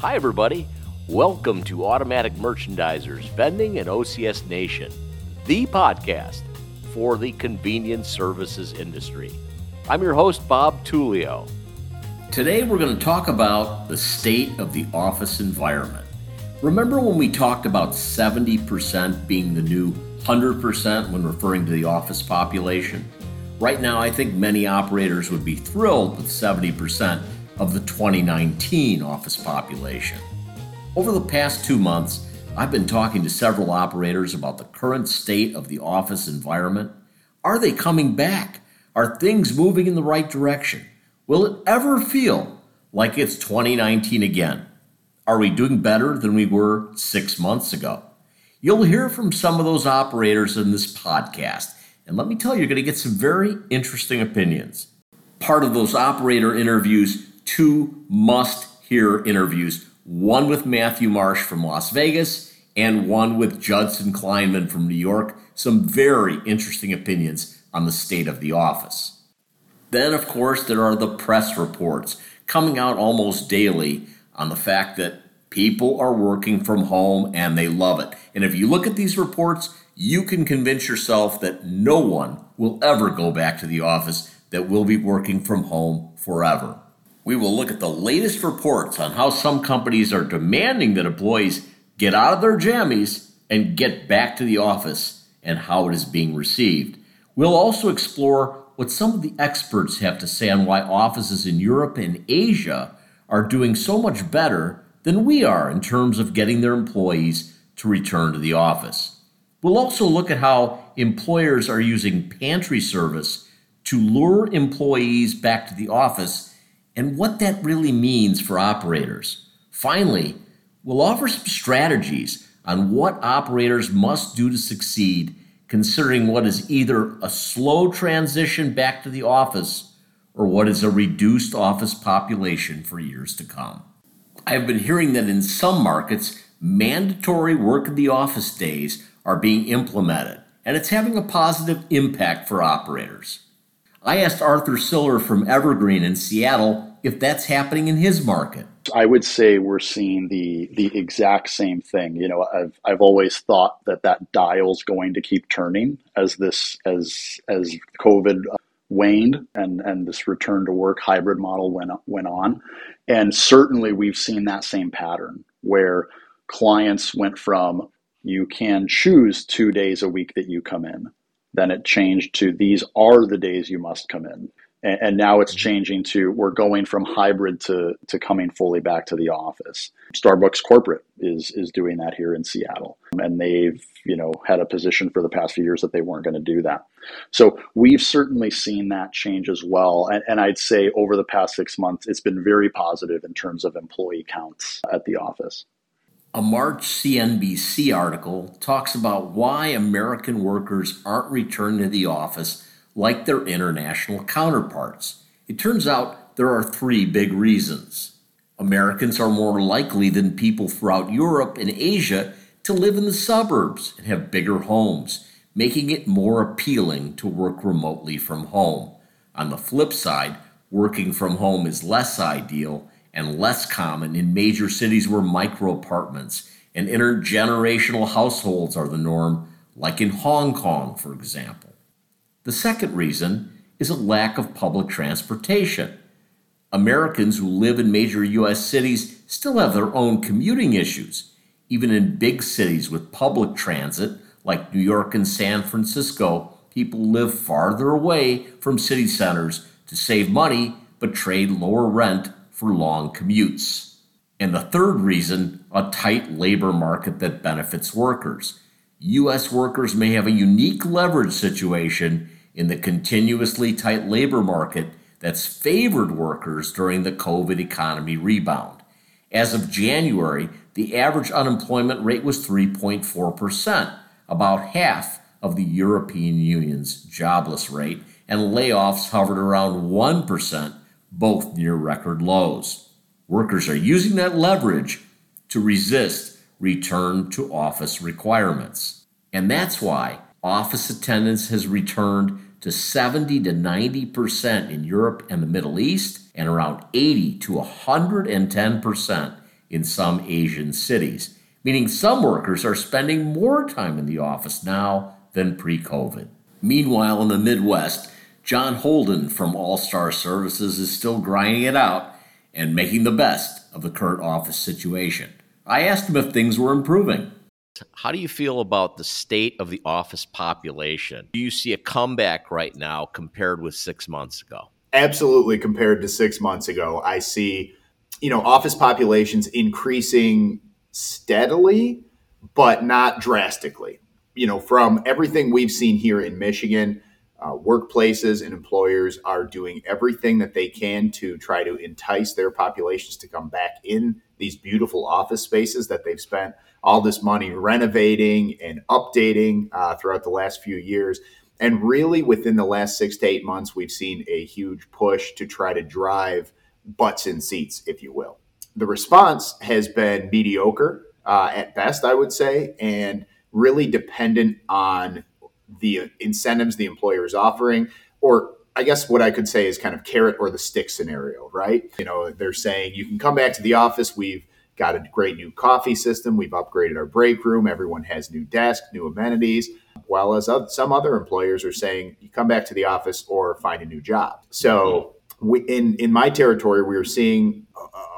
Hi, everybody. Welcome to Automatic Merchandisers Vending and OCS Nation, the podcast for the convenience services industry. I'm your host, Bob Tullio. Today, we're going to talk about the state of the office environment. Remember when we talked about 70% being the new 100% when referring to the office population? Right now, I think many operators would be thrilled with 70% of the 2019 office population. Over the past two months, I've been talking to several operators about the current state of the office environment. Are they coming back? Are things moving in the right direction? Will it ever feel like it's 2019 again? Are we doing better than we were six months ago? You'll hear from some of those operators in this podcast, and let me tell you, you're going to get some very interesting opinions. Part of those operator interviews, two must hear interviews one with Matthew Marsh from Las Vegas and one with Judson Kleinman from New York. Some very interesting opinions on the state of the office. Then, of course, there are the press reports coming out almost daily on the fact that people are working from home and they love it. And if you look at these reports, you can convince yourself that no one will ever go back to the office, that will be working from home forever. We will look at the latest reports on how some companies are demanding that employees get out of their jammies and get back to the office and how it is being received. We'll also explore what some of the experts have to say on why offices in Europe and Asia are doing so much better than we are in terms of getting their employees to return to the office. We'll also look at how employers are using pantry service to lure employees back to the office and what that really means for operators. Finally, we'll offer some strategies on what operators must do to succeed, considering what is either a slow transition back to the office or what is a reduced office population for years to come. I have been hearing that in some markets, mandatory work in the office days are being implemented, and it's having a positive impact for operators. I asked Arthur Siller from Evergreen in Seattle if that's happening in his market. I would say we're seeing the the exact same thing. You know, I've I've always thought that that dial's going to keep turning as this as as COVID uh, waned and and this return to work hybrid model went went on, and certainly we've seen that same pattern where clients went from you can choose two days a week that you come in then it changed to these are the days you must come in. And, and now it's mm-hmm. changing to we're going from hybrid to, to coming fully back to the office. Starbucks corporate is is doing that here in Seattle. And they've, you know, had a position for the past few years that they weren't going to do that. So we've certainly seen that change as well. And, and I'd say over the past six months, it's been very positive in terms of employee counts at the office. A March CNBC article talks about why American workers aren't returning to the office like their international counterparts. It turns out there are three big reasons. Americans are more likely than people throughout Europe and Asia to live in the suburbs and have bigger homes, making it more appealing to work remotely from home. On the flip side, working from home is less ideal and less common in major cities where micro apartments and intergenerational households are the norm, like in Hong Kong, for example. The second reason is a lack of public transportation. Americans who live in major U.S. cities still have their own commuting issues. Even in big cities with public transit, like New York and San Francisco, people live farther away from city centers to save money but trade lower rent for long commutes. And the third reason, a tight labor market that benefits workers. U.S. workers may have a unique leverage situation in the continuously tight labor market that's favored workers during the COVID economy rebound. As of January, the average unemployment rate was 3.4%, about half of the European Union's jobless rate, and layoffs hovered around 1% both near record lows. Workers are using that leverage to resist return to office requirements. And that's why office attendance has returned to 70 to 90% in Europe and the Middle East and around 80 to 110% in some Asian cities, meaning some workers are spending more time in the office now than pre COVID. Meanwhile, in the Midwest, John Holden from All Star Services is still grinding it out and making the best of the current office situation. I asked him if things were improving. How do you feel about the state of the office population? Do you see a comeback right now compared with six months ago? Absolutely, compared to six months ago. I see, you know, office populations increasing steadily, but not drastically. You know, from everything we've seen here in Michigan, uh, workplaces and employers are doing everything that they can to try to entice their populations to come back in these beautiful office spaces that they've spent all this money renovating and updating uh, throughout the last few years. And really, within the last six to eight months, we've seen a huge push to try to drive butts in seats, if you will. The response has been mediocre uh, at best, I would say, and really dependent on the incentives the employer is offering, or I guess what I could say is kind of carrot or the stick scenario, right? You know, they're saying you can come back to the office. We've got a great new coffee system. We've upgraded our break room. Everyone has new desk, new amenities. While as some other employers are saying, you come back to the office or find a new job. So we, in in my territory, we are seeing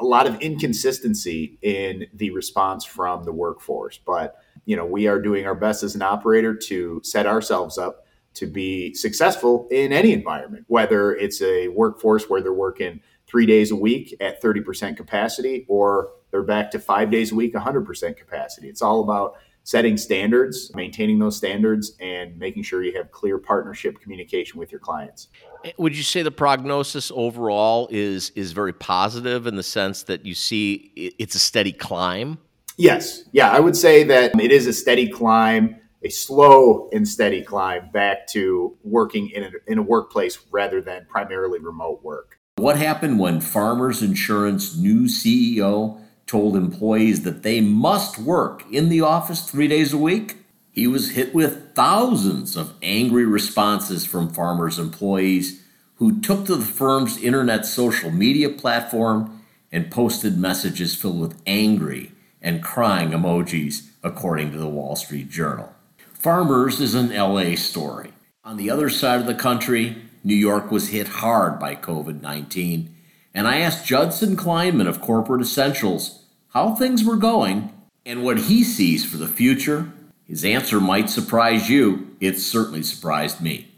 a lot of inconsistency in the response from the workforce. But you know, we are doing our best as an operator to set ourselves up to be successful in any environment, whether it's a workforce where they're working three days a week at 30% capacity or they're back to five days a week, 100% capacity. It's all about setting standards, maintaining those standards, and making sure you have clear partnership communication with your clients. Eh, would you say the prognosis overall is is very positive in the sense that you see it's a steady climb? Yes. Yeah, I would say that it is a steady climb, a slow and steady climb back to working in a, in a workplace rather than primarily remote work. What happened when Farmers Insurance new CEO told employees that they must work in the office 3 days a week? He was hit with thousands of angry responses from Farmers employees who took to the firm's internet social media platform and posted messages filled with angry and crying emojis, according to the Wall Street Journal. Farmers is an LA story. On the other side of the country, New York was hit hard by COVID 19, and I asked Judson Kleinman of Corporate Essentials how things were going and what he sees for the future. His answer might surprise you. It certainly surprised me.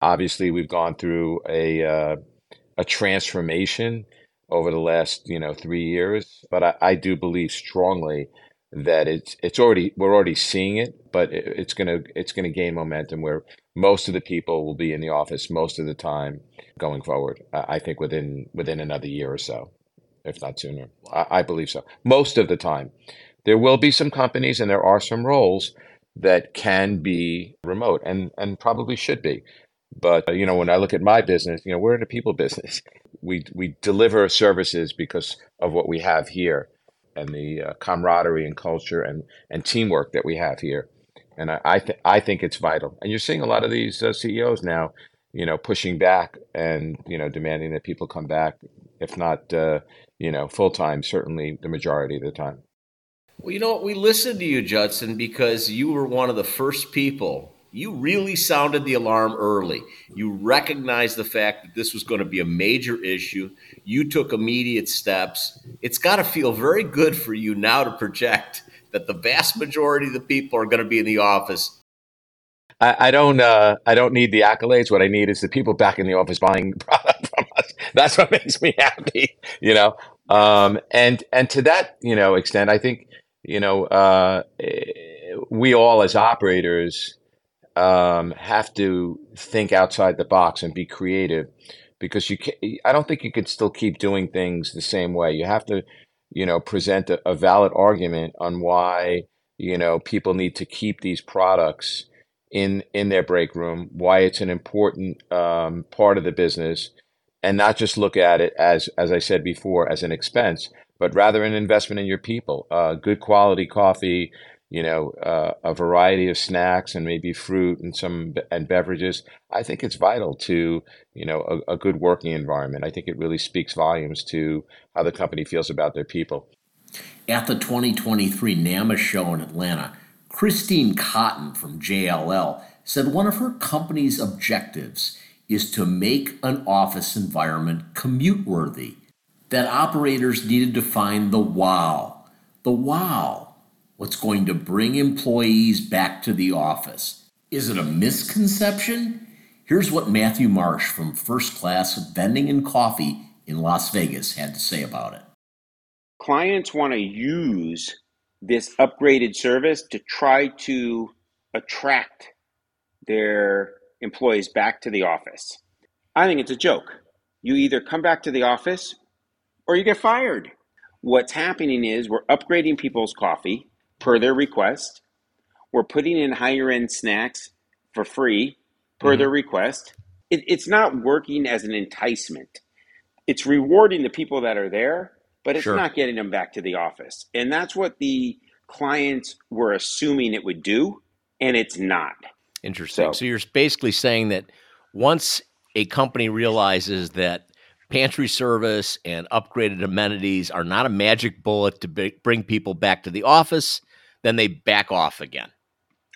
Obviously, we've gone through a, uh, a transformation over the last you know three years. But I, I do believe strongly that it's it's already we're already seeing it, but it, it's gonna it's gonna gain momentum where most of the people will be in the office most of the time going forward. I, I think within within another year or so, if not sooner. I, I believe so. Most of the time, there will be some companies and there are some roles that can be remote and and probably should be. But you know, when I look at my business, you know, we're in a people business. We we deliver services because of what we have here and the uh, camaraderie and culture and and teamwork that we have here. And I I, th- I think it's vital. And you're seeing a lot of these uh, CEOs now, you know, pushing back and you know demanding that people come back, if not uh, you know full time, certainly the majority of the time. Well, you know what? We listened to you, Judson, because you were one of the first people you really sounded the alarm early. You recognized the fact that this was going to be a major issue. You took immediate steps. It's got to feel very good for you now to project that the vast majority of the people are going to be in the office. I, I don't. Uh, I don't need the accolades. What I need is the people back in the office buying product from us. That's what makes me happy. You know. Um, and and to that you know extent, I think you know uh, we all as operators um, have to think outside the box and be creative because you can, I don't think you can still keep doing things the same way. You have to, you know, present a, a valid argument on why you know people need to keep these products in in their break room, why it's an important um, part of the business, and not just look at it as as I said before as an expense, but rather an investment in your people. Uh, good quality coffee, you know, uh, a variety of snacks and maybe fruit and some and beverages. I think it's vital to you know a, a, good working environment. I think it really speaks volumes to how the company feels about their people. At the 2023 NAMA show in Atlanta, Christine Cotton from JLL said one of her company's objectives is to make an office environment commute worthy. That operators needed to find the wow. The wow. What's going to bring employees back to the office? Is it a misconception? Here's what Matthew Marsh from First Class Vending and Coffee in Las Vegas had to say about it. Clients want to use this upgraded service to try to attract their employees back to the office. I think it's a joke. You either come back to the office or you get fired. What's happening is we're upgrading people's coffee per their request. We're putting in higher end snacks for free per mm-hmm. their request. It, it's not working as an enticement. It's rewarding the people that are there, but it's sure. not getting them back to the office. And that's what the clients were assuming it would do, and it's not. Interesting. So, so you're basically saying that once a company realizes that pantry service and upgraded amenities are not a magic bullet to b- bring people back to the office, then they back off again.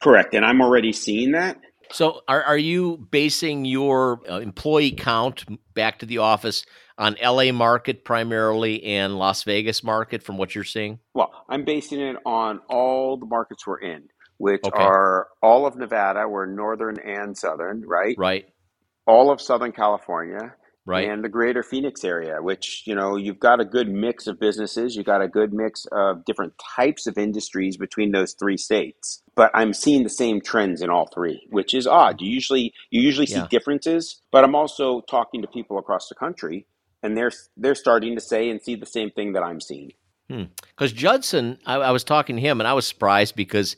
Correct. And I'm already seeing that. So, are, are you basing your uh, employee count back to the office on LA market primarily and Las Vegas market from what you're seeing? Well, I'm basing it on all the markets we're in which okay. are all of Nevada, we're northern and southern, right? Right. All of Southern California, right. and the greater Phoenix area, which, you know, you've got a good mix of businesses, you've got a good mix of different types of industries between those three states. But I'm seeing the same trends in all three, which is odd. You usually you usually see yeah. differences, but I'm also talking to people across the country and they're they're starting to say and see the same thing that I'm seeing. Because hmm. Judson, I, I was talking to him and I was surprised because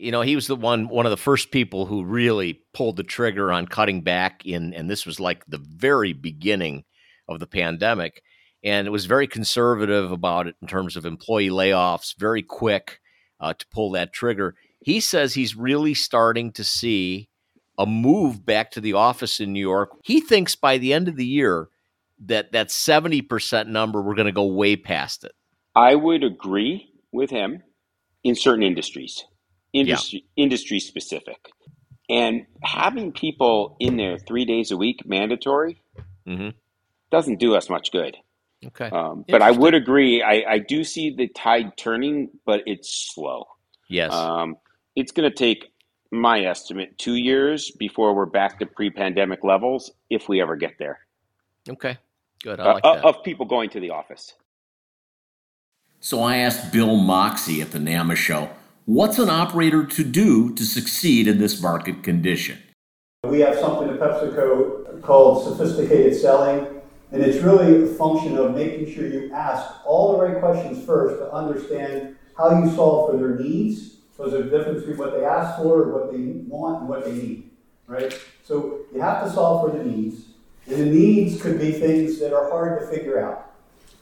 you know, he was the one one of the first people who really pulled the trigger on cutting back in and this was like the very beginning of the pandemic and it was very conservative about it in terms of employee layoffs, very quick uh, to pull that trigger. He says he's really starting to see a move back to the office in New York. He thinks by the end of the year that that 70% number we're going to go way past it. I would agree with him in certain industries industry yeah. industry specific. And having people in there three days a week mandatory mm-hmm. doesn't do us much good. Okay. Um, but I would agree. I, I do see the tide turning, but it's slow. Yes. Um, it's going to take my estimate two years before we're back to pre-pandemic levels, if we ever get there. Okay. Good. I uh, like uh, that. Of people going to the office. So I asked Bill Moxey at the NAMA show What's an operator to do to succeed in this market condition? We have something at PepsiCo called sophisticated selling, and it's really a function of making sure you ask all the right questions first to understand how you solve for their needs. So there's a difference between what they ask for, what they want, and what they need, right? So you have to solve for the needs, and the needs could be things that are hard to figure out.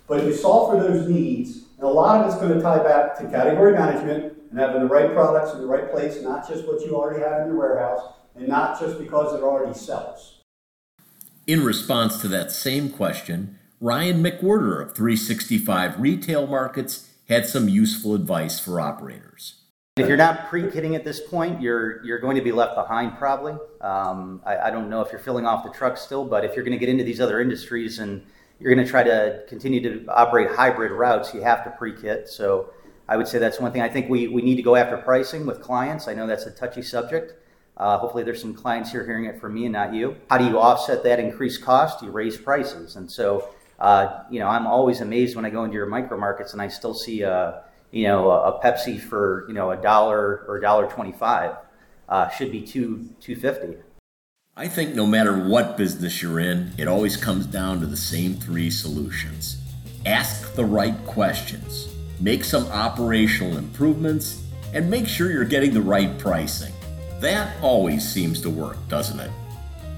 But if you solve for those needs, and a lot of it's going to tie back to category management, and having the right products in the right place, not just what you already have in your warehouse, and not just because it already sells. In response to that same question, Ryan McWhirter of 365 Retail Markets had some useful advice for operators. If you're not pre-kitting at this point, you're you're going to be left behind probably. Um, I, I, don't know if you're filling off the truck still, but if you're going to get into these other industries and you're going to try to continue to operate hybrid routes, you have to pre-kit. So I would say that's one thing. I think we, we need to go after pricing with clients. I know that's a touchy subject. Uh, hopefully, there's some clients here hearing it from me and not you. How do you offset that increased cost? You raise prices. And so, uh, you know, I'm always amazed when I go into your micro markets and I still see a, you know, a, Pepsi for, you know, a dollar or a dollar 25 uh, should be two, 250. I think no matter what business you're in, it always comes down to the same three solutions. Ask the right questions make some operational improvements, and make sure you're getting the right pricing. That always seems to work, doesn't it?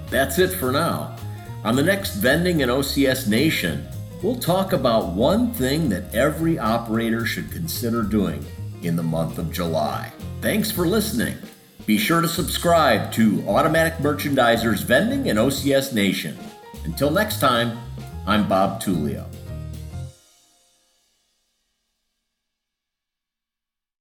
That's it for now. On the next Vending and OCS Nation, we'll talk about one thing that every operator should consider doing in the month of July. Thanks for listening. Be sure to subscribe to Automatic Merchandisers Vending and OCS Nation. Until next time, I'm Bob Tullio.